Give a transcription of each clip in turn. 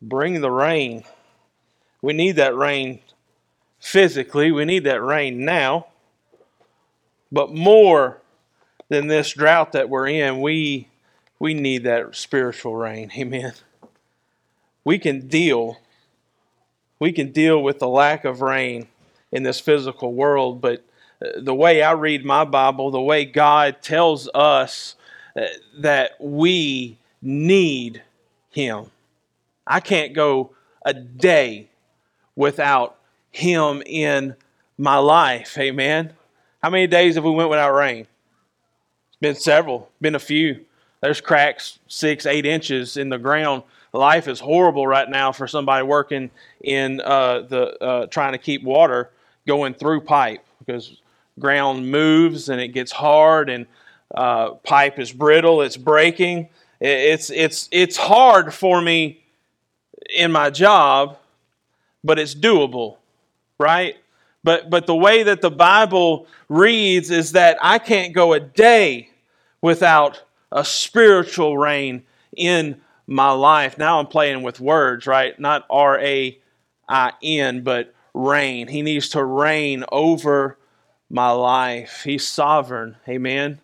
bring the rain. We need that rain physically, we need that rain now. But more than this drought that we're in, we we need that spiritual rain. Amen. We can deal we can deal with the lack of rain in this physical world, but uh, the way I read my Bible, the way God tells us uh, that we need Him. I can't go a day without Him in my life. Amen. How many days have we went without rain? It's been several, been a few. There's cracks six, eight inches in the ground. Life is horrible right now for somebody working in uh, the uh, trying to keep water going through pipe because ground moves and it gets hard and uh, pipe is brittle, it's breaking. It's it's it's hard for me in my job, but it's doable, right? But but the way that the Bible reads is that I can't go a day without a spiritual rain in my life. Now I'm playing with words, right? Not R A I N, but reign. He needs to reign over my life. He's sovereign. Amen.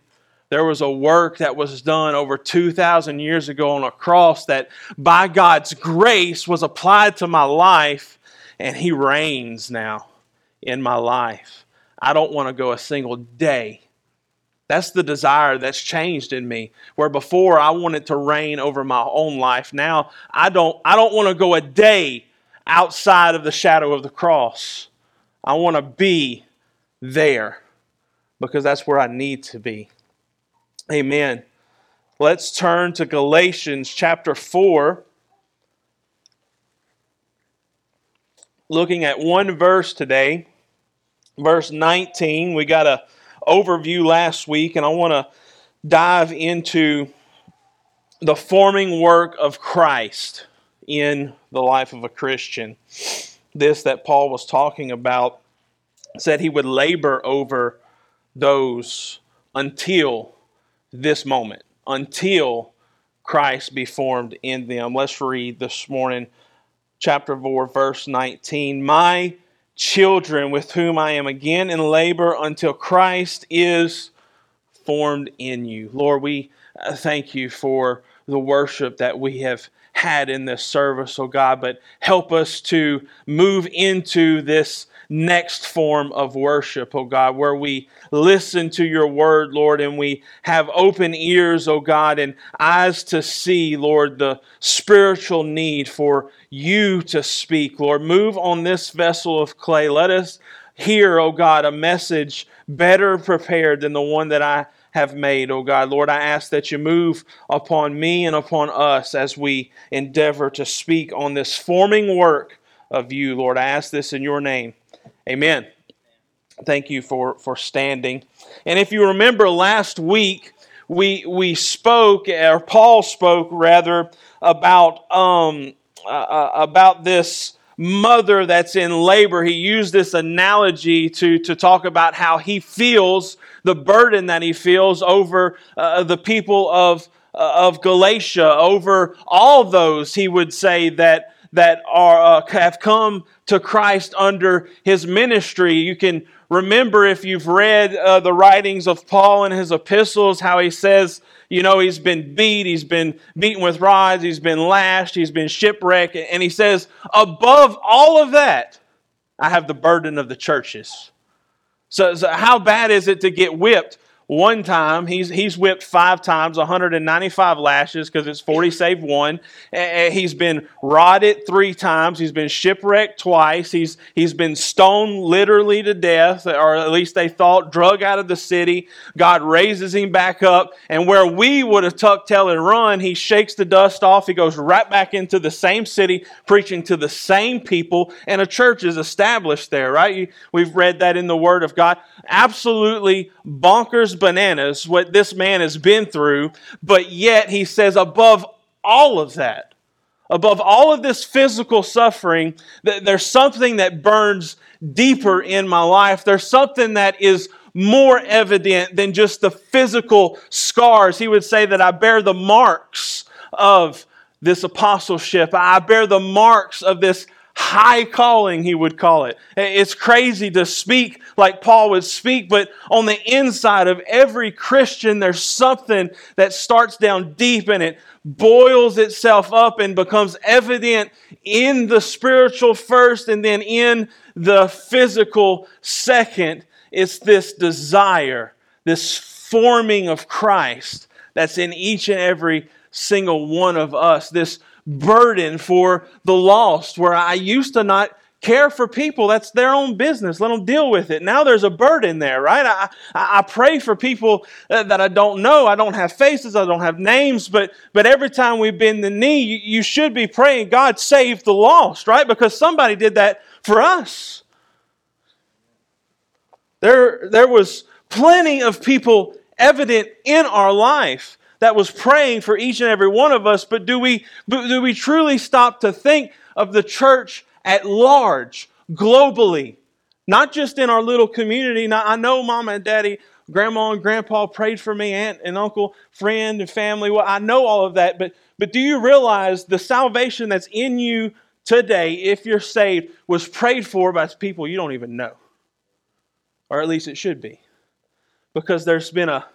There was a work that was done over 2,000 years ago on a cross that by God's grace was applied to my life, and He reigns now in my life. I don't want to go a single day. That's the desire that's changed in me. Where before I wanted to reign over my own life, now I don't I don't want to go a day outside of the shadow of the cross. I want to be there because that's where I need to be. Amen. Let's turn to Galatians chapter 4. Looking at one verse today, verse 19. We got a overview last week, and I want to dive into the forming work of Christ in the life of a Christian. This that Paul was talking about said he would labor over those until this moment, until Christ be formed in them. Let's read this morning, chapter 4, verse 19. My children, with whom I am again in labor until Christ is formed in you. Lord, we uh, thank you for the worship that we have had in this service, oh God, but help us to move into this next form of worship, oh God, where we listen to your word, Lord, and we have open ears, oh God, and eyes to see, Lord, the spiritual need for you to speak, Lord. Move on this vessel of clay. Let us hear, oh God, a message better prepared than the one that I have made, oh God. Lord, I ask that you move upon me and upon us as we endeavor to speak on this forming work of you, Lord. I ask this in your name. Amen. Thank you for, for standing. And if you remember last week, we, we spoke, or Paul spoke rather, about, um, uh, uh about this mother that's in labor, he used this analogy to, to talk about how he feels the burden that he feels over uh, the people of, uh, of Galatia, over all those, he would say, that, that are, uh, have come to Christ under his ministry. You can remember if you've read uh, the writings of Paul and his epistles, how he says, you know, he's been beat, he's been beaten with rods, he's been lashed, he's been shipwrecked. And he says, above all of that, I have the burden of the churches. So, so how bad is it to get whipped one time. He's, he's whipped five times, 195 lashes because it's 40 save one. He's been rotted three times. He's been shipwrecked twice. He's, he's been stoned literally to death, or at least they thought, drug out of the city. God raises him back up. And where we would have tucked tail and run, he shakes the dust off. He goes right back into the same city, preaching to the same people. And a church is established there, right? We've read that in the Word of God. Absolutely bonkers bananas what this man has been through, but yet he says, above all of that, above all of this physical suffering, there's something that burns deeper in my life. There's something that is more evident than just the physical scars. He would say that I bear the marks of this apostleship. I bear the marks of this high calling, he would call it. It's crazy to speak like Paul would speak, but on the inside of every Christian, there's something that starts down deep and it boils itself up and becomes evident in the spiritual first and then in the physical second. It's this desire, this forming of Christ that's in each and every single one of us. This burden for the lost, where I used to not care for people. That's their own business. Let them deal with it. Now there's a burden there, right? I, I, pray for people that I don't know. I don't have faces. I don't have names. But, but every time we bend the knee, you, you should be praying, God, save the lost, right? Because somebody did that for us. There, there was plenty of people evident in our life that was praying for each and every one of us, but do we, do we truly stop to think of the church at large, globally, not just in our little community? Now, I know mama and daddy, grandma and grandpa prayed for me, aunt and uncle, friend and family. Well, I know all of that, but, but do you realize the salvation that's in you today, if you're saved, was prayed for by people you don't even know? Or at least it should be. Because there's been a,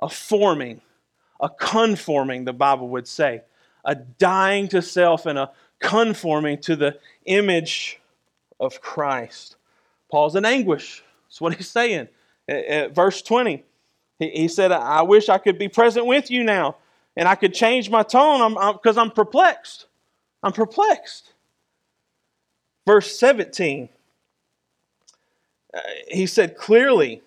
a forming a conforming, the Bible would say, a dying to self and a conforming to the image of Christ. Paul's in anguish. That's what he's saying. At verse 20, he said, I wish I could be present with you now and I could change my tone because I'm, I'm, I'm perplexed. I'm perplexed. Verse 17, uh, he said clearly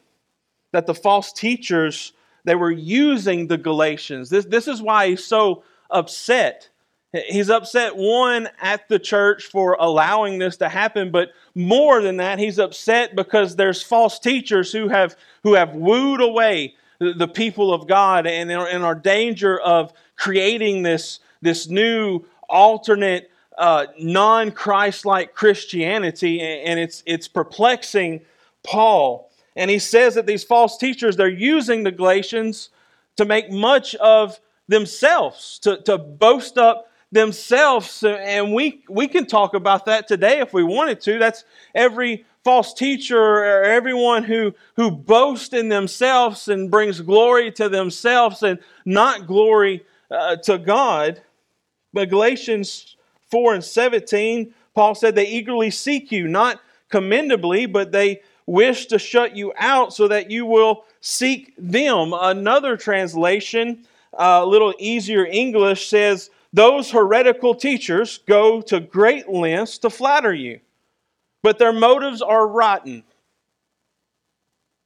that the false teachers they were using the Galatians. This, this is why he's so upset. He's upset, one, at the church for allowing this to happen, but more than that, he's upset because there's false teachers who have, who have wooed away the people of God and are, in our danger of creating this, this new alternate, uh, non Christ like Christianity, and it's, it's perplexing Paul. And he says that these false teachers, they're using the Galatians to make much of themselves, to, to boast up themselves. And we, we can talk about that today if we wanted to. That's every false teacher or everyone who, who boasts in themselves and brings glory to themselves and not glory uh, to God. But Galatians 4 and 17, Paul said, They eagerly seek you, not commendably, but they wish to shut you out so that you will seek them. Another translation, a uh, little easier English, says, Those heretical teachers go to great lengths to flatter you, but their motives are rotten.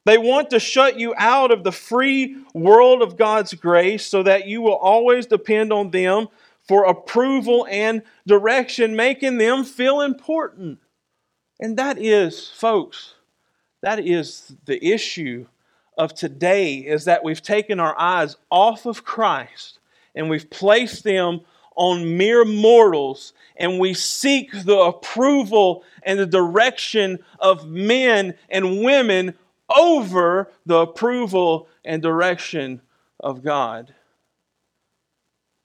They want to shut you out of the free world of God's grace so that you will always depend on them for approval and direction, making them feel important. And that is, folks, that is the issue of today is that we've taken our eyes off of Christ and we've placed them on mere mortals and we seek the approval and the direction of men and women over the approval and direction of God.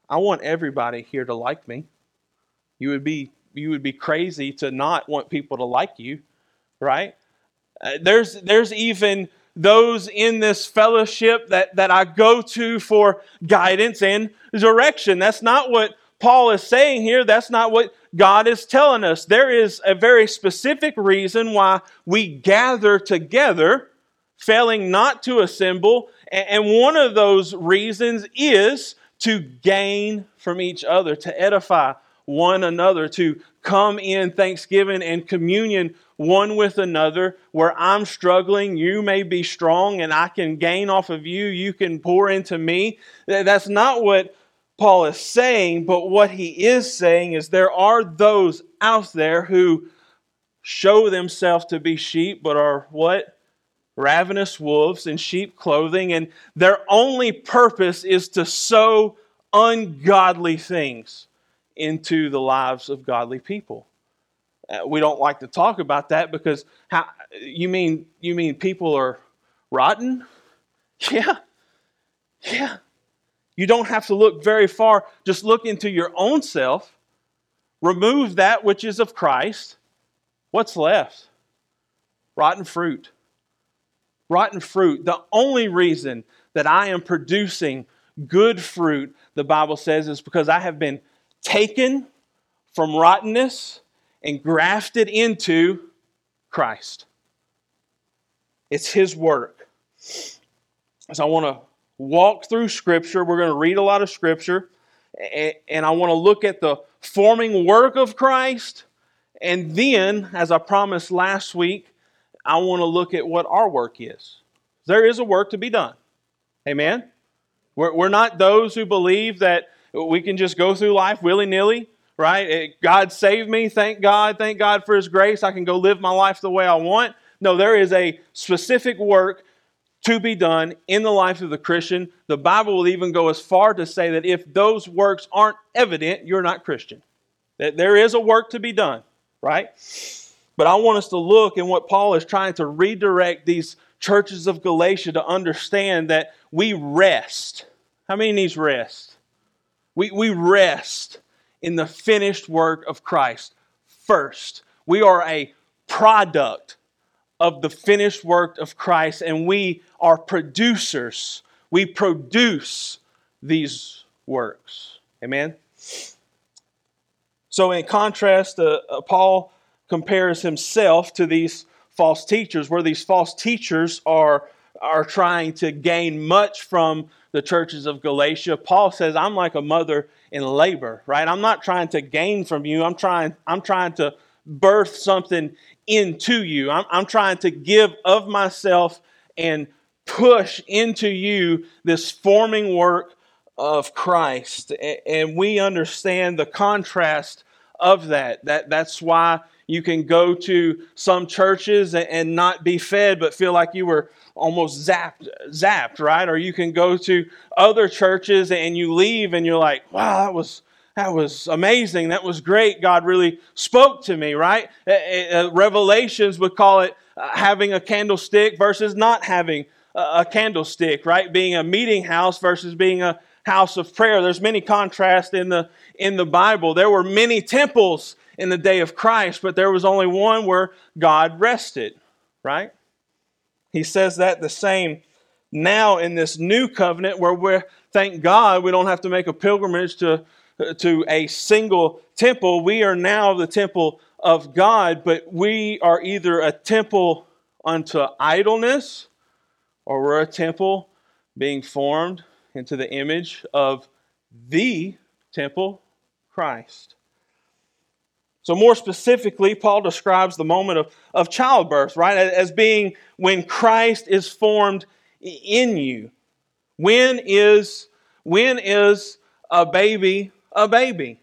I want everybody here to like me. You would be you would be crazy to not want people to like you, right? Uh, there's, there's even those in this fellowship that, that I go to for guidance and direction. That's not what Paul is saying here. That's not what God is telling us. There is a very specific reason why we gather together, failing not to assemble. And one of those reasons is to gain from each other, to edify one another, to come in thanksgiving and communion one with another. Where I'm struggling, you may be strong and I can gain off of you, you can pour into me. That's not what Paul is saying, but what he is saying is there are those out there who show themselves to be sheep, but are what? Ravenous wolves in sheep clothing, and their only purpose is to sow ungodly things into the lives of godly people. Uh, we don't like to talk about that because how you mean you mean people are rotten? Yeah. Yeah. You don't have to look very far. Just look into your own self. Remove that which is of Christ. What's left? Rotten fruit. Rotten fruit. The only reason that I am producing good fruit, the Bible says, is because I have been taken from rottenness and grafted into Christ. It's His work. So I want to walk through Scripture. We're going to read a lot of Scripture. And I want to look at the forming work of Christ. And then, as I promised last week, I want to look at what our work is. There is a work to be done. Amen? We're, not those who believe that we can just go through life willy nilly, right? Eh, God saved me. Thank God. Thank God for His grace. I can go live my life the way I want. No, there is a specific work to be done in the life of the Christian. The Bible will even go as far to say that if those works aren't evident, you're not Christian. That there is a work to be done, right? But I want us to look in what Paul is trying to redirect these churches of Galatia to understand that we rest. How many needs rest? We, we rest in the finished work of Christ first. We are a product of the finished work of Christ, and we are producers. We produce these works. Amen? So, in contrast, uh, uh, Paul compares himself to these false teachers, where these false teachers are, are trying to gain much from the churches of Galatia. Paul says, I'm like a mother in labor, right? I'm not trying to gain from you. I'm trying, I'm trying to birth something into you. I'm, I'm trying to give of myself and push into you this forming work of Christ. And we understand the contrast of that. that that's why you can go to some churches and not be fed, but feel like you were almost zapped, zapped, right? Or you can go to other churches and you leave and you're like, wow, that was that was amazing. That was great. God really spoke to me, right? Revelations would call it uh, having a candlestick versus not having a candlestick, right? Being a meeting house versus being a house of prayer. There's many contrasts in the in the Bible. There were many temples in the day of Christ, but there was only one where God rested, right? He says that the same now in this new covenant where we're thank God we don't have to make a pilgrimage to to a single temple. We are now the temple of God, but we are either a temple unto idleness or we're a temple being formed into the image of the temple, Christ. So, more specifically, Paul describes the moment of, of childbirth, right, as being when Christ is formed in you. When is, when is a baby a baby?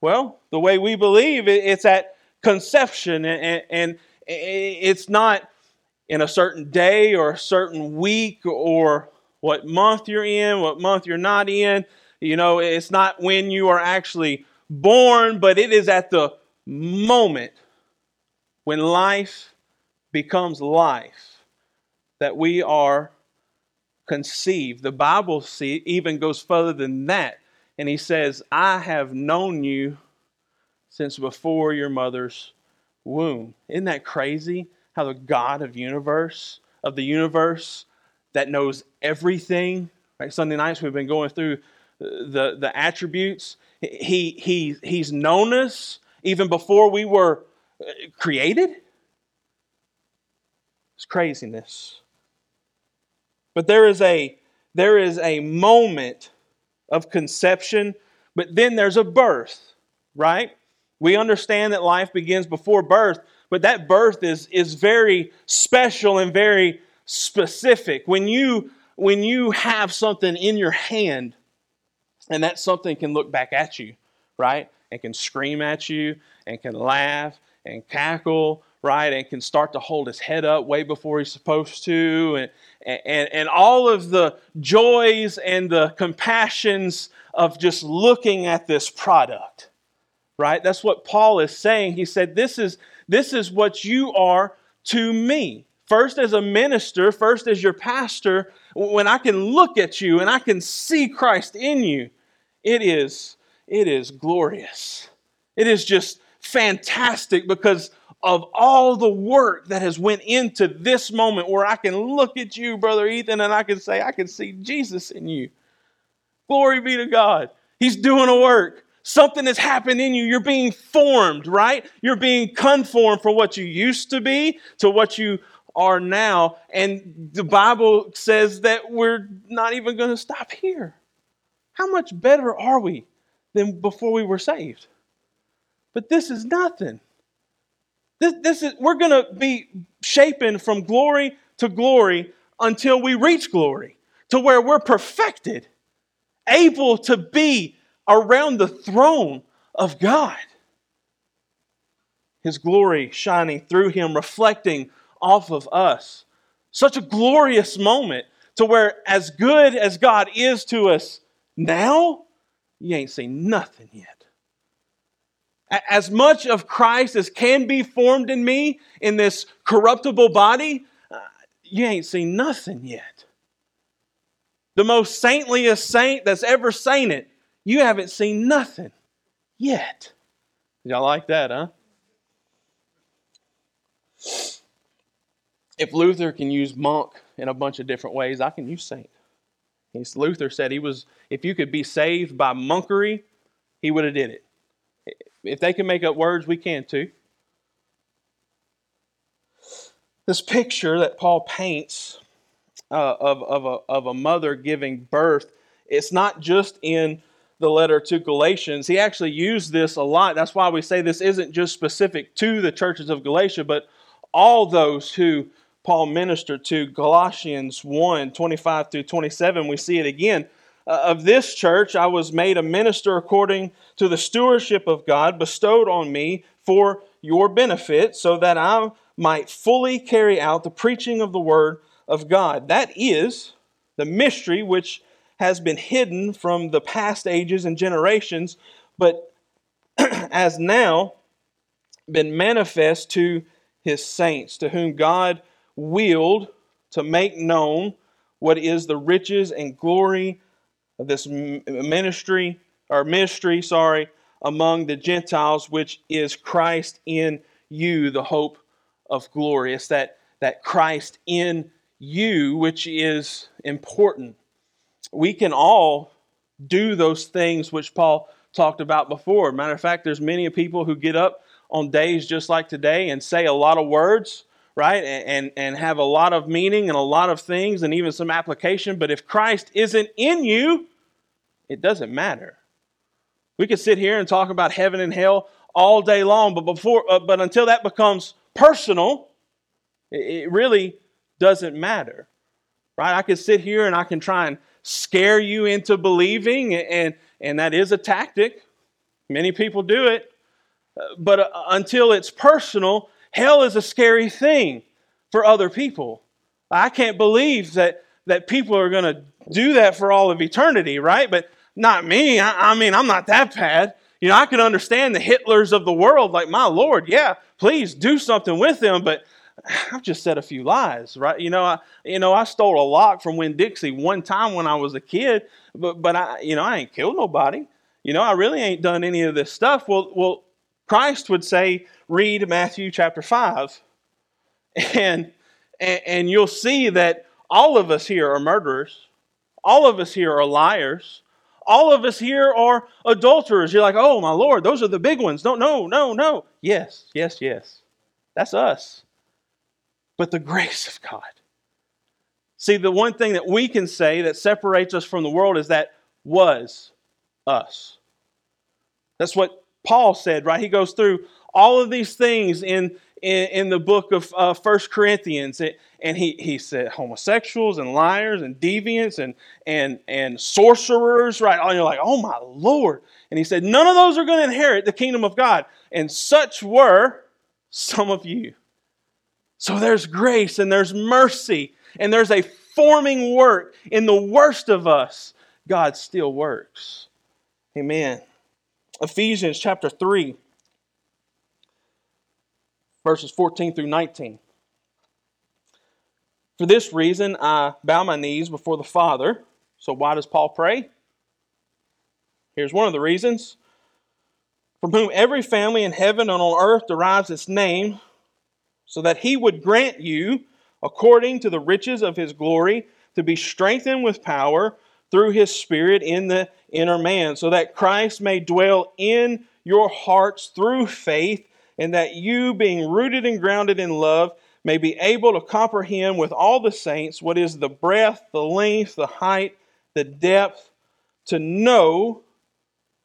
Well, the way we believe it, it's at conception, and, and it's not in a certain day or a certain week or what month you're in, what month you're not in. You know, it's not when you are actually born, but it is at the moment when life becomes life that we are conceived. The Bible see, even goes further than that and he says, I have known you since before your mother's womb. Isn't that crazy? How the God of universe, of the universe that knows everything. Right? Sunday nights we've been going through the, the attributes. He, he, he's known us even before we were uh, created. It's craziness. But there is a there is a moment of conception, but then there's a birth, right? We understand that life begins before birth, but that birth is, is very special and very specific. When you, when you have something in your hand, and that something can look back at you, right? And can scream at you, and can laugh, and cackle, right? And can start to hold his head up way before he's supposed to, and, and, and all of the joys and the compassions of just looking at this product, right? That's what Paul is saying. He said, This is, this is what you are to me. first as a minister, first as your pastor, when I can look at you and I can see Christ in you, it is it is glorious. It is just fantastic because of all the work that has went into this moment where I can look at you, brother Ethan, and I can say I can see Jesus in you. Glory be to God. He's doing a work. Something has happened in you. You're being formed, right? You're being conformed from what you used to be to what you are now. And the Bible says that we're not even going to stop here. How much better are we than before we were saved? But this is nothing. This, this is, we're going to be shaping from glory to glory until we reach glory, to where we're perfected, able to be around the throne of God. His glory shining through him, reflecting off of us. Such a glorious moment to where, as good as God is to us now, you ain't seen nothing yet. As much of Christ as can be formed in me in this corruptible body, uh, you ain't seen nothing yet. The most saintliest saint that's ever sainted, you haven't seen nothing yet. Y'all like that, huh? If Luther can use monk in a bunch of different ways, I can use saint. He's, Luther said he was, if you could be saved by monkery, he would have did it. If they can make up words, we can too. This picture that Paul paints uh, of, of, a, of a mother giving birth, it's not just in the letter to Galatians. He actually used this a lot. That's why we say this isn't just specific to the churches of Galatia, but all those who Paul ministered to. Galatians 1 25 through 27, we see it again. Uh, of this church, I was made a minister according to the stewardship of God bestowed on me for your benefit, so that I might fully carry out the preaching of the word of God. That is the mystery which has been hidden from the past ages and generations, but has now been manifest to his saints, to whom God willed to make known what is the riches and glory of this ministry or mystery, sorry, among the Gentiles, which is Christ in you, the hope of glory. It's that, that Christ in you, which is important. We can all do those things which Paul talked about before. Matter of fact, there's many people who get up on days just like today and say a lot of words right? And, and have a lot of meaning and a lot of things and even some application. But if Christ isn't in you, it doesn't matter. We could sit here and talk about heaven and hell all day long, but before, uh, but until that becomes personal, it, it really doesn't matter, right? I could sit here and I can try and scare you into believing, and and that is a tactic. Many people do it, uh, but uh, until it's personal, Hell is a scary thing for other people. I can't believe that, that people are going to do that for all of eternity, right? But not me. I, I mean, I'm not that bad. You know, I can understand the Hitlers of the world, like, my Lord, yeah, please do something with them, but I've just said a few lies, right? You know, I you know I stole a lock from Winn Dixie one time when I was a kid, but but I you know I ain't killed nobody. You know, I really ain't done any of this stuff. Well, well, Christ would say, read Matthew chapter 5, and, and you'll see that all of us here are murderers. All of us here are liars. All of us here are adulterers. You're like, oh, my Lord, those are the big ones. No, no, no, no. Yes, yes, yes. That's us. But the grace of God. See, the one thing that we can say that separates us from the world is that was us. That's what Paul said, right? He goes through all of these things in, in, in the book of uh, 1 Corinthians. And he, he said homosexuals and liars and deviants and, and, and sorcerers, right? And you're like, oh my Lord. And he said, none of those are going to inherit the kingdom of God. And such were some of you. So there's grace and there's mercy and there's a forming work in the worst of us. God still works. Amen. Ephesians chapter 3, verses 14 through 19. For this reason, I bow my knees before the Father. So, why does Paul pray? Here's one of the reasons. From whom every family in heaven and on earth derives its name, so that he would grant you, according to the riches of his glory, to be strengthened with power through his Spirit in the inner man, so that Christ may dwell in your hearts through faith, and that you, being rooted and grounded in love, may be able to comprehend with all the saints what is the breadth, the length, the height, the depth, to know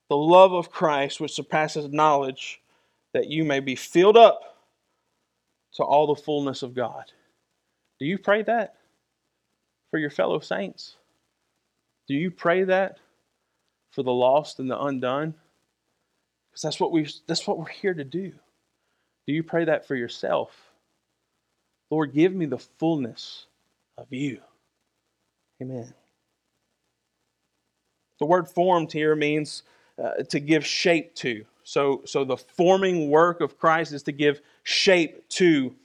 the love of Christ which surpasses knowledge, that you may be filled up to all the fullness of God. Do you pray that for your fellow saints? Do you pray that for the lost and the undone? Because that's what we that's what we're here to do. Do you pray that for yourself? Lord, give me the fullness of you. Amen. The word formed here means uh, to give shape to. So, so the forming work of Christ is to give shape to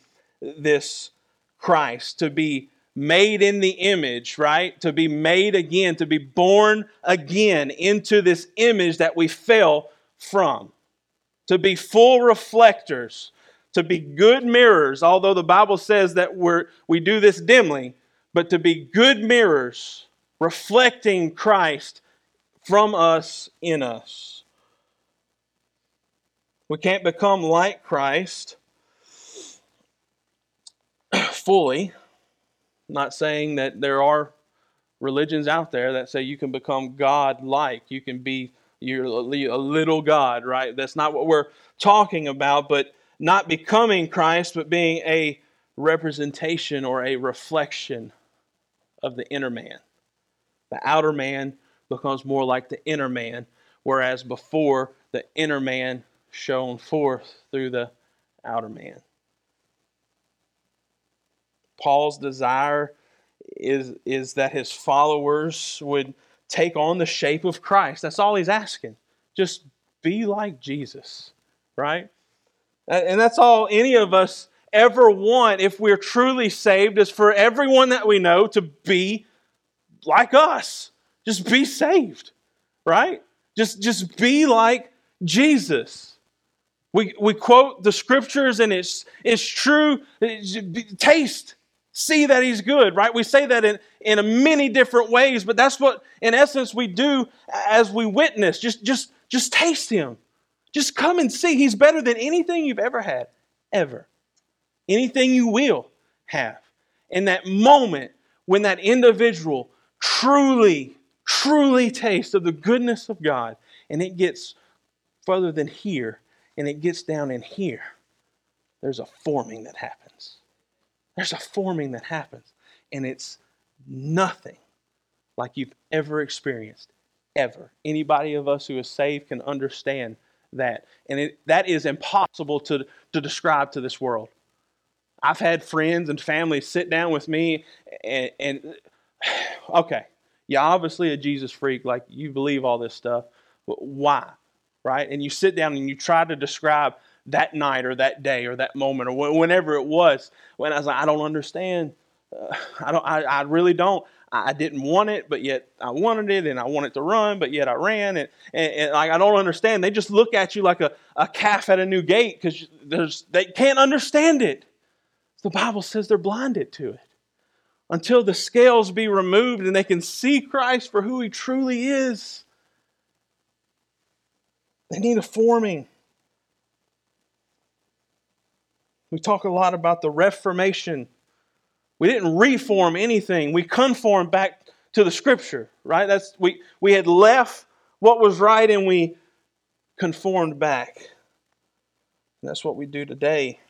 this Christ, to be made in the image, right? To be made again, to be born again into this image that we fell from. To be full reflectors, to be good mirrors, although the Bible says that we're, we do this dimly, but to be good mirrors reflecting Christ from us in us. We can't become like Christ fully not saying that there are religions out there that say you can become God like. You can be you're a little God, right? That's not what we're talking about, but not becoming Christ, but being a representation or a reflection of the inner man. The outer man becomes more like the inner man, whereas before the inner man shone forth through the outer man. Paul's desire is, is that his followers would take on the shape of Christ. That's all he's asking. Just be like Jesus, right? And that's all any of us ever want if we're truly saved is for everyone that we know to be like us. Just be saved, right? Just, just be like Jesus. We, we quote the scriptures and it's, it's true. Taste see that he's good, right? We say that in, in many different ways, but that's what, in essence, we do as we witness. Just, just, just taste him. Just come and see. He's better than anything you've ever had, ever. Anything you will have. In that moment when that individual truly, truly tastes of the goodness of God, and it gets further than here, and it gets down in here, there's a forming that happens. There's a forming that happens, and it's nothing like you've ever experienced, ever. Anybody of us who is saved can understand that. And it, that is impossible to, to describe to this world. I've had friends and family sit down with me and, and okay, you're obviously a Jesus freak, like you believe all this stuff. But why? Right? And you sit down and you try to describe that night or that day or that moment or whenever it was when I was like, I don't understand. Uh, I don't. I, I really don't. I, didn't want it, but yet I wanted it, and I wanted to run, but yet I ran, and, and, and like I don't understand. They just look at you like a, a calf at a new gate because there's they can't understand it. The Bible says they're blinded to it until the scales be removed and they can see Christ for who He truly is. They need a forming. We talk a lot about the Reformation. We didn't reform anything. We conformed back to the Scripture, right? That's we we had left what was right and we conformed back. And that's what we do today.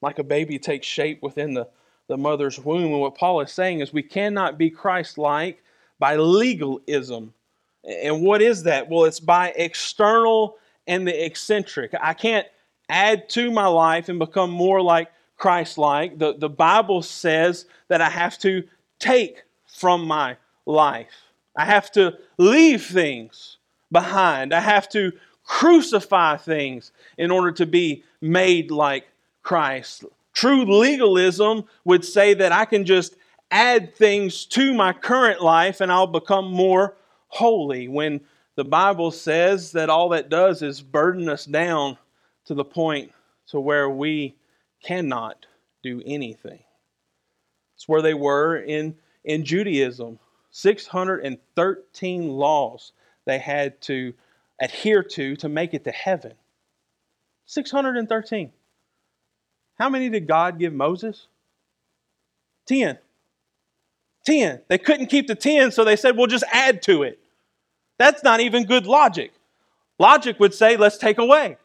Like a baby takes shape within the, the mother's womb. And what Paul is saying is we cannot be Christ like by legalism. And what is that? Well, it's by external and the eccentric. I can't add to my life and become more like Christ like. The, the Bible says that I have to take from my life. I have to leave things behind. I have to crucify things in order to be made like Christ. True legalism would say that I can just add things to my current life and I'll become more holy. When the Bible says that all that does is burden us down to the point to where we cannot do anything. It's where they were in, in Judaism. 613 laws they had to adhere to to make it to heaven. 613. How many did God give Moses? 10. 10. They couldn't keep the 10, so they said, we'll just add to it. That's not even good logic. Logic would say, let's take away,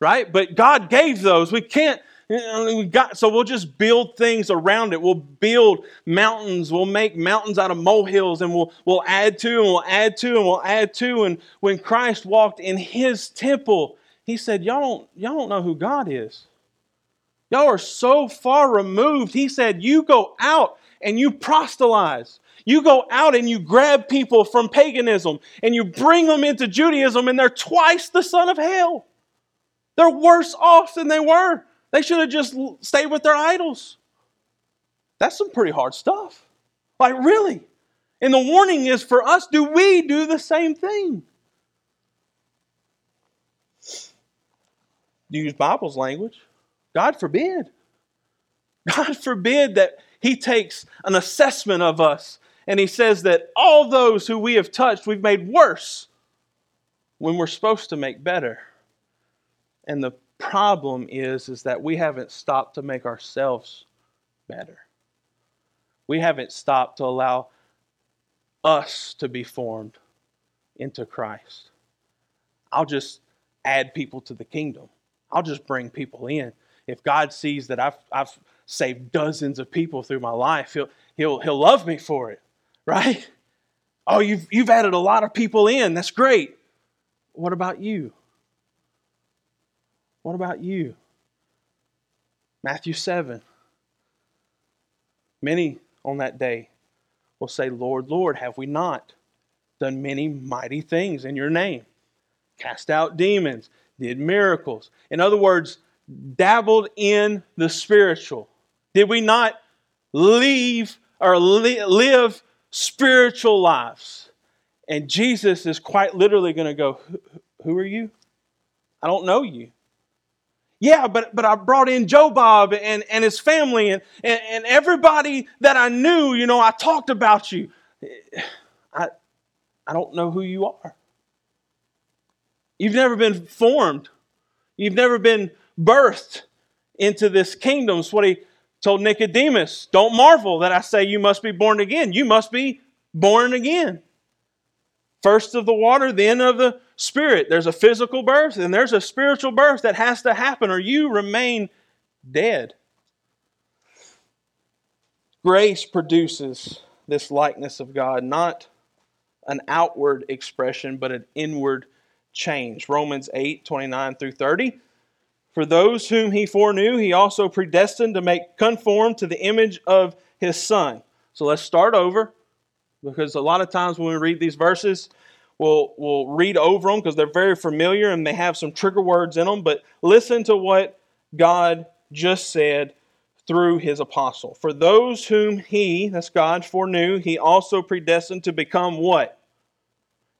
right? But God gave those. We can't, we got, so we'll just build things around it. We'll build mountains. We'll make mountains out of molehills and we'll, we'll add to and we'll add to and we'll add to. And when Christ walked in his temple, he said, y'all don't, y'all don't know who God is. Y'all are so far removed. He said, You go out and you proselytize. You go out and you grab people from paganism and you bring them into Judaism, and they're twice the son of hell. They're worse off than they were. They should have just stayed with their idols. That's some pretty hard stuff. Like, really? And the warning is for us do we do the same thing? Use Bible's language. God forbid. God forbid that He takes an assessment of us and He says that all those who we have touched, we've made worse when we're supposed to make better. And the problem is, is that we haven't stopped to make ourselves better. We haven't stopped to allow us to be formed into Christ. I'll just add people to the kingdom. I'll just bring people in if God sees that I've, I've saved dozens of people through my life, he'll, he'll, he'll love me for it, right? Oh, you've, you've added a lot of people in. That's great. What about you? What about you? Matthew 7. Many on that day will say, Lord, Lord, have we not done many mighty things in your name? Cast out demons, did miracles. In other words, dabbled in the spiritual? Did we not leave or li- live spiritual lives? And Jesus is quite literally going to go, Who are you? I don't know you. Yeah, but, but I brought in Joe Bob and, and his family and, and, and everybody that I knew, you know, I talked about you. I, I don't know who you are. You've never been formed. You've never been birthed into this kingdom. That's what he told Nicodemus. Don't marvel that I say you must be born again. You must be born again. First of the water, then of the spirit. There's a physical birth and there's a spiritual birth that has to happen, or you remain dead. Grace produces this likeness of God, not an outward expression, but an inward change. Romans 8 29 through 30 for those whom he foreknew, he also predestined to make conform to the image of his son. So let's start over because a lot of times when we read these verses, we'll, we'll read over them because they're very familiar and they have some trigger words in them. But listen to what God just said through his apostle. For those whom he, that's God, foreknew, he also predestined to become what?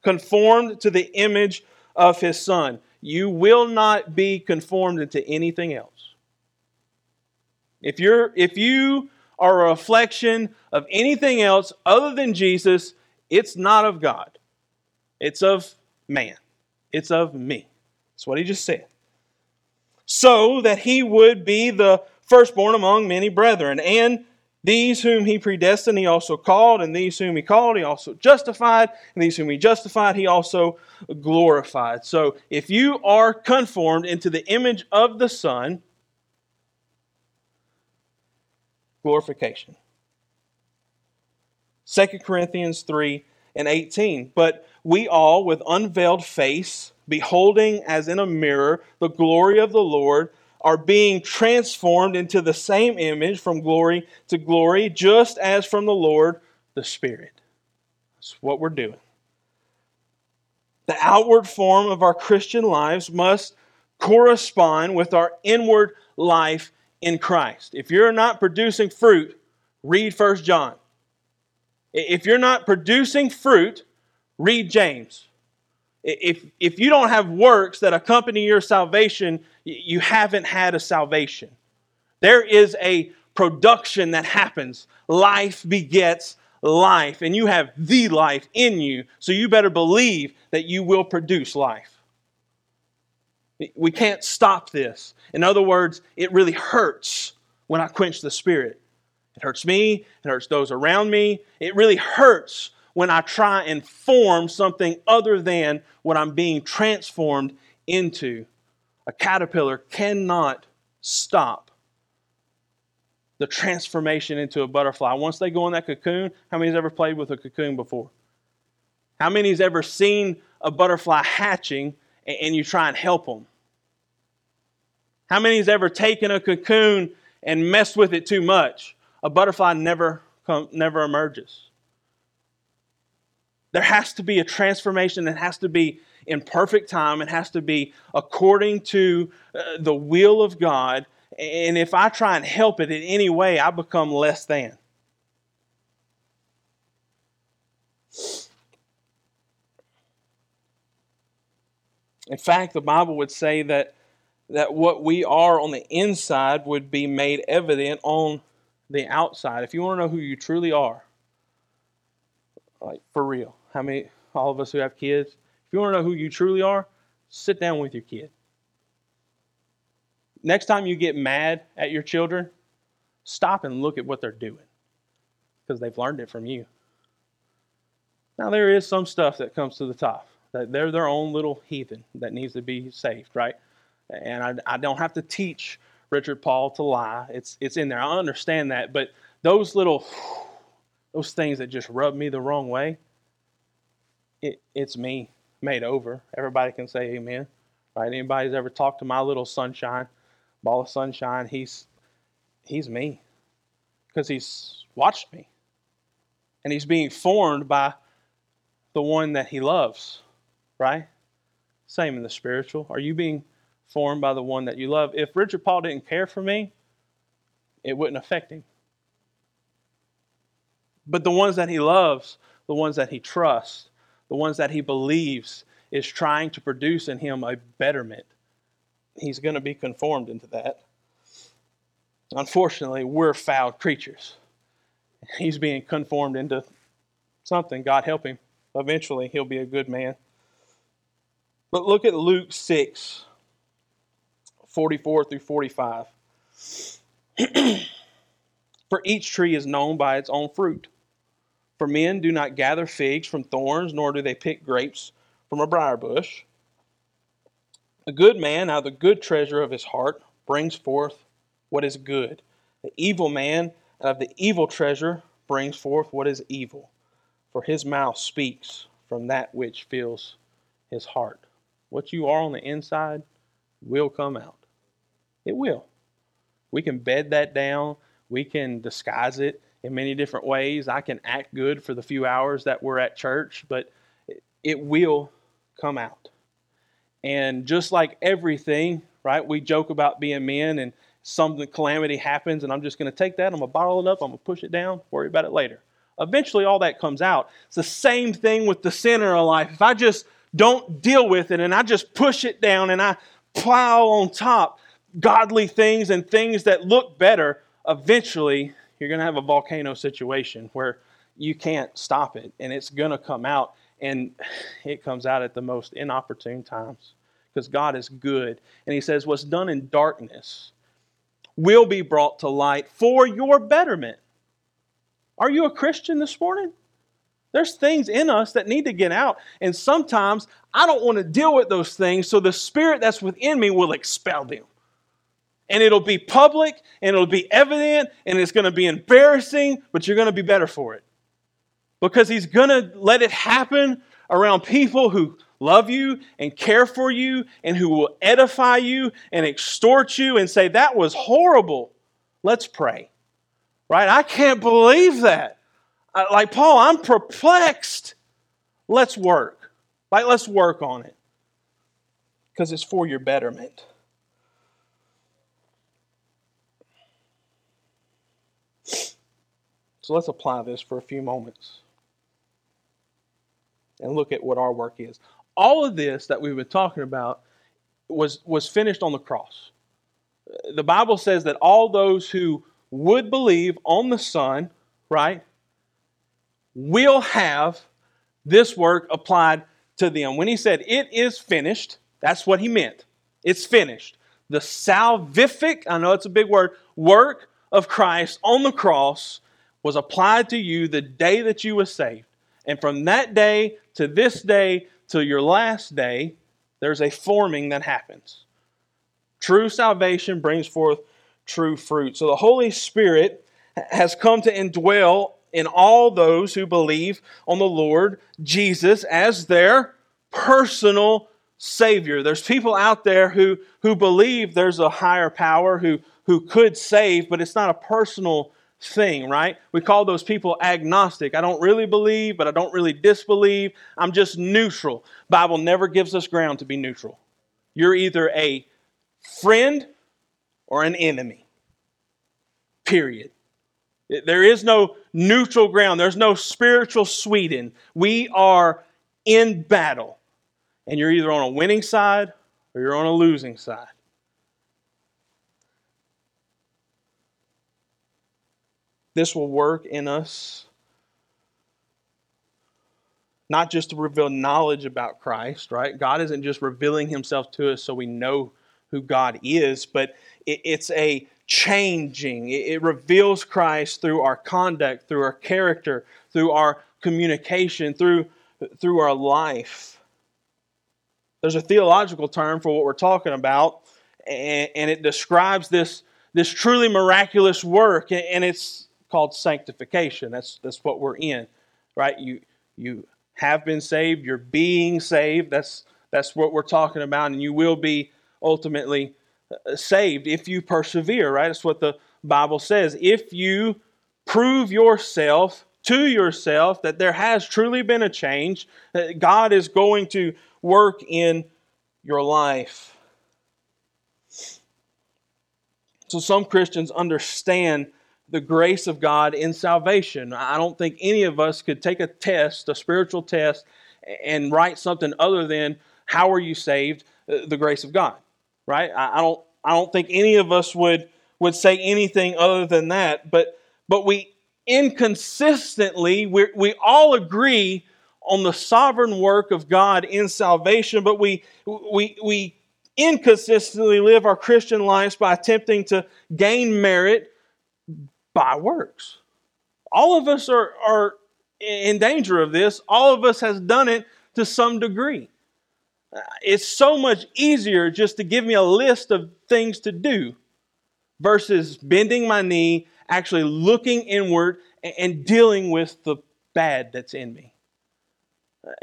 Conformed to the image of his son you will not be conformed into anything else. If you're if you are a reflection of anything else other than Jesus, it's not of God. It's of man. It's of me. That's what he just said. So that he would be the firstborn among many brethren. And these whom he predestined, he also called, and these whom he called, he also justified, and these whom he justified, he also glorified. So if you are conformed into the image of the Son, glorification. 2 Corinthians 3 and 18. But we all, with unveiled face, beholding as in a mirror the glory of the Lord, are being transformed into the same image from glory to glory, just as from the Lord the Spirit. That's what we're doing. The outward form of our Christian lives must correspond with our inward life in Christ. If you're not producing fruit, read 1 John. If you're not producing fruit, read James. If, if you don't have works that accompany your salvation, you haven't had a salvation. There is a production that happens. Life begets life, and you have the life in you, so you better believe that you will produce life. We can't stop this. In other words, it really hurts when I quench the Spirit. It hurts me, it hurts those around me. It really hurts when I try and form something other than what I'm being transformed into. A caterpillar cannot stop the transformation into a butterfly. Once they go in that cocoon, how many's ever played with a cocoon before? How many's ever seen a butterfly hatching and you try and help them? How many's ever taken a cocoon and messed with it too much? A butterfly never never emerges. There has to be a transformation that has to be in perfect time. It has to be according to uh, the will of God. And if I try and help it in any way, I become less than. In fact, the Bible would say that, that what we are on the inside would be made evident on the outside. If you want to know who you truly are, like for real, how many, all of us who have kids, if you want to know who you truly are, sit down with your kid. Next time you get mad at your children, stop and look at what they're doing because they've learned it from you. Now, there is some stuff that comes to the top, that they're their own little heathen that needs to be saved, right? And I, I don't have to teach Richard Paul to lie. It's, it's in there. I understand that. But those little, those things that just rub me the wrong way, it, it's me made over. Everybody can say amen. Right? Anybody's ever talked to my little sunshine, ball of sunshine, he's he's me. Because he's watched me. And he's being formed by the one that he loves. Right? Same in the spiritual. Are you being formed by the one that you love? If Richard Paul didn't care for me, it wouldn't affect him. But the ones that he loves, the ones that he trusts, the ones that he believes is trying to produce in him a betterment. He's going to be conformed into that. Unfortunately, we're foul creatures. He's being conformed into something. God help him. Eventually, he'll be a good man. But look at Luke 6 44 through 45. For each tree is known by its own fruit. For men do not gather figs from thorns, nor do they pick grapes from a briar bush. A good man out of the good treasure of his heart brings forth what is good. The evil man out of the evil treasure brings forth what is evil. For his mouth speaks from that which fills his heart. What you are on the inside will come out. It will. We can bed that down, we can disguise it, in many different ways. I can act good for the few hours that we're at church, but it will come out. And just like everything, right, we joke about being men and some calamity happens, and I'm just going to take that, I'm going to bottle it up, I'm going to push it down, worry about it later. Eventually, all that comes out. It's the same thing with the sinner of life. If I just don't deal with it and I just push it down and I plow on top godly things and things that look better, eventually you're going to have a volcano situation where you can't stop it and it's going to come out and it comes out at the most inopportune times because God is good. And He says, What's done in darkness will be brought to light for your betterment. Are you a Christian this morning? There's things in us that need to get out. And sometimes I don't want to deal with those things, so the spirit that's within me will expel them and it'll be public and it'll be evident and it's going to be embarrassing, but you're going to be better for it. Because he's going to let it happen around people who love you and care for you and who will edify you and extort you and say, That was horrible. Let's pray. Right? I can't believe that. Like Paul, I'm perplexed. Let's work. Like, let's work on it because it's for your betterment. So let's apply this for a few moments and look at what our work is. All of this that we've been talking about was, was finished on the cross. The Bible says that all those who would believe on the Son, right, will have this work applied to them. When he said, It is finished, that's what he meant. It's finished. The salvific, I know it's a big word, work of Christ on the cross was applied to you the day that you were saved. And from that day to this day to your last day, there's a forming that happens. True salvation brings forth true fruit. So the Holy Spirit has come to indwell in all those who believe on the Lord Jesus as their personal Savior. There's people out there who, who believe there's a higher power who, who could save, but it's not a personal thing, right? We call those people agnostic. I don't really believe, but I don't really disbelieve. I'm just neutral. Bible never gives us ground to be neutral. You're either a friend or an enemy. Period. There is no neutral ground. There's no spiritual Sweden. We are in battle. And you're either on a winning side or you're on a losing side. This will work in us not just to reveal knowledge about Christ, right? God isn't just revealing himself to us so we know who God is, but it's a changing. It reveals Christ through our conduct, through our character, through our communication, through, through our life. There's a theological term for what we're talking about, and, it describes this, this truly miraculous work, and it's called sanctification. That's that's what we're in, right? You you have been saved. You're being saved. That's that's what we're talking about, and you will be ultimately uh, saved if you persevere. Right? That's what the Bible says. If you prove yourself to yourself that there has truly been a change, that God is going to work in your life. So some Christians understand the grace of God in salvation. I don't think any of us could take a test, a spiritual test, and write something other than how are you saved? The grace of God, right? I don't. I don't think any of us would would say anything other than that. But but we inconsistently we we all agree on the sovereign work of God in salvation, but we we we inconsistently live our Christian lives by attempting to gain merit by works. All of us are, are in danger of this. All of us has done it to some degree. It's so much easier just to give me a list of things to do versus bending my knee, actually looking inward and dealing with the bad that's in me.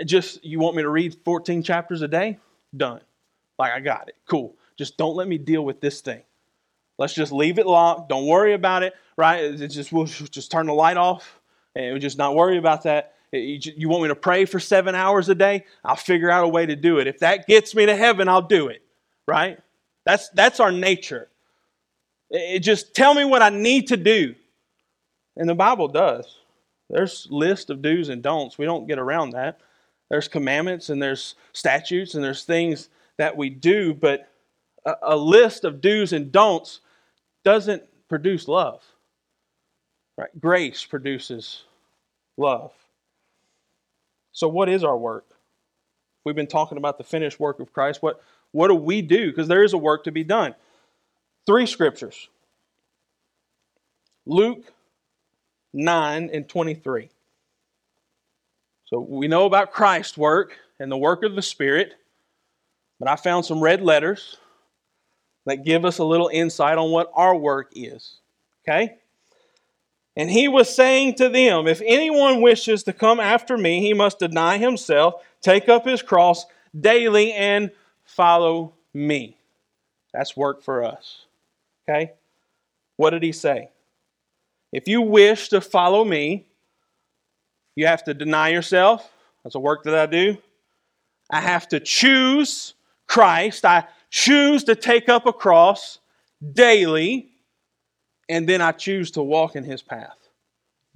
Just, you want me to read 14 chapters a day? Done. Like, I got it. Cool. Just don't let me deal with this thing. Let's just leave it locked. Don't worry about it, right? It's just we'll just turn the light off and we'll just not worry about that. You want me to pray for seven hours a day? I'll figure out a way to do it. If that gets me to heaven, I'll do it, right? That's that's our nature. It just tell me what I need to do, and the Bible does. There's list of do's and don'ts. We don't get around that. There's commandments and there's statutes and there's things that we do, but a, a list of do's and don'ts doesn't produce love. Right? Grace produces love. So, what is our work? We've been talking about the finished work of Christ. What, what do we do? Because there is a work to be done. Three scriptures Luke 9 and 23. So, we know about Christ's work and the work of the Spirit, but I found some red letters that give us a little insight on what our work is. Okay? And he was saying to them, If anyone wishes to come after me, he must deny himself, take up his cross daily, and follow me. That's work for us. Okay? What did he say? If you wish to follow me, you have to deny yourself. That's a work that I do. I have to choose Christ. I choose to take up a cross daily, and then I choose to walk in his path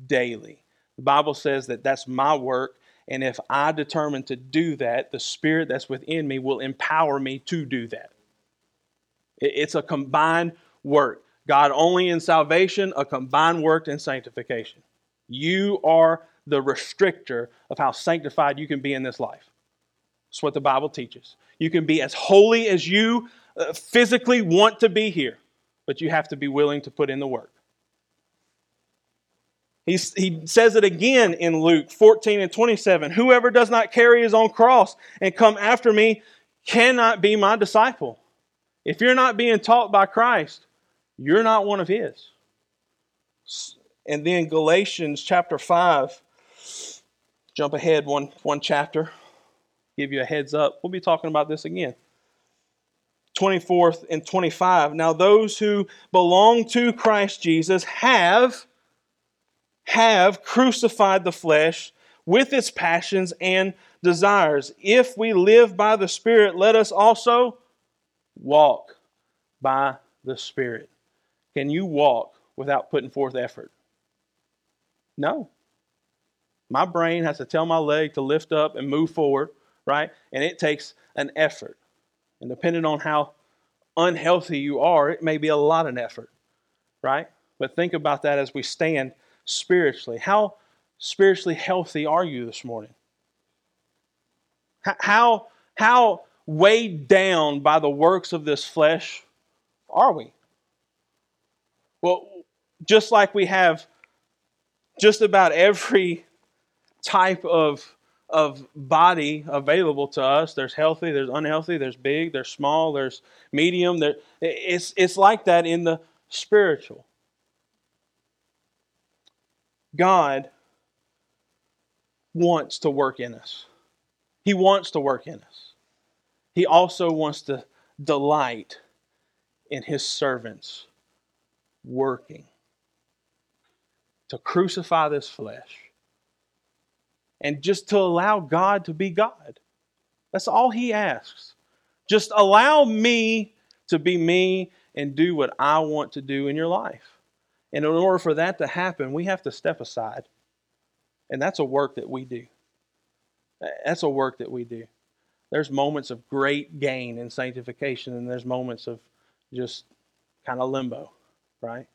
daily. The Bible says that that's my work, and if I determine to do that, the Spirit that's within me will empower me to do that. It's a combined work. God only in salvation, a combined work in sanctification. You are the restrictor of how sanctified you can be in this life. That's what the Bible teaches. You can be as holy as you uh, physically want to be here, but you have to be willing to put in the work. He's, he says it again in Luke 14 and 27 Whoever does not carry his own cross and come after me cannot be my disciple. If you're not being taught by Christ, you're not one of his. And then Galatians chapter 5, jump ahead one, one chapter, give you a heads up. We'll be talking about this again. 24th and 25. Now, those who belong to Christ Jesus have, have crucified the flesh with its passions and desires. If we live by the Spirit, let us also walk by the Spirit. Can you walk without putting forth effort? No. My brain has to tell my leg to lift up and move forward, right? And it takes an effort. And depending on how unhealthy you are, it may be a lot of effort, right? But think about that as we stand spiritually. How spiritually healthy are you this morning? How, how weighed down by the works of this flesh are we? Well, just like we have just about every type of, of body available to us, there's healthy, there's unhealthy, there's big, there's small, there's medium. There, it's, it's like that in the spiritual. God wants to work in us. He wants to work in us. He also wants to delight in his servants working to crucify this flesh and just to allow God to be God. That's all he asks. Just allow me to be me and do what I want to do in your life. And in order for that to happen, we have to step aside. And that's a work that we do. That's a work that we do. There's moments of great gain in sanctification, and there's moments of just kind of limbo, right?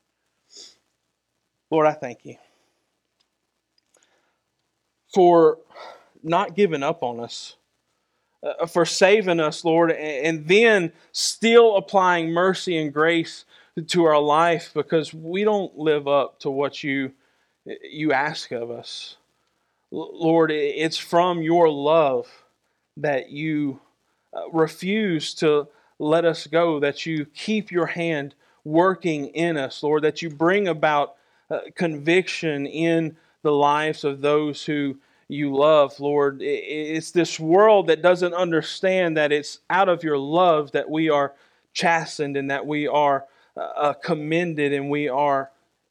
Lord, I thank you for not giving up on us, uh, for saving us, Lord, and, and then still applying mercy and grace to our life because we don't live up to what you you ask of us. Lord, it's from your love that you uh, refuse to let us go, that you keep your hand working in us, Lord, that you bring about uh, conviction in the lives of those who you love, Lord. It's this world that doesn't understand that it's out of your love that we are chastened and that we are uh, uh commended and we are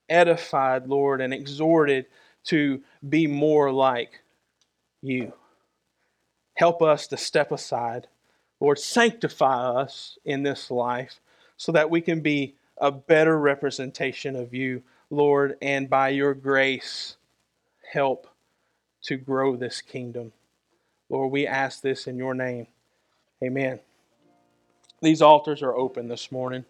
edified, Lord, and exhorted to be more like you. Help us to step aside Lord, sanctify us in this life so that we can be a better representation of you, Lord, and by your grace, help to grow this kingdom. Lord, we ask this in your name. Amen. These altars are open this morning.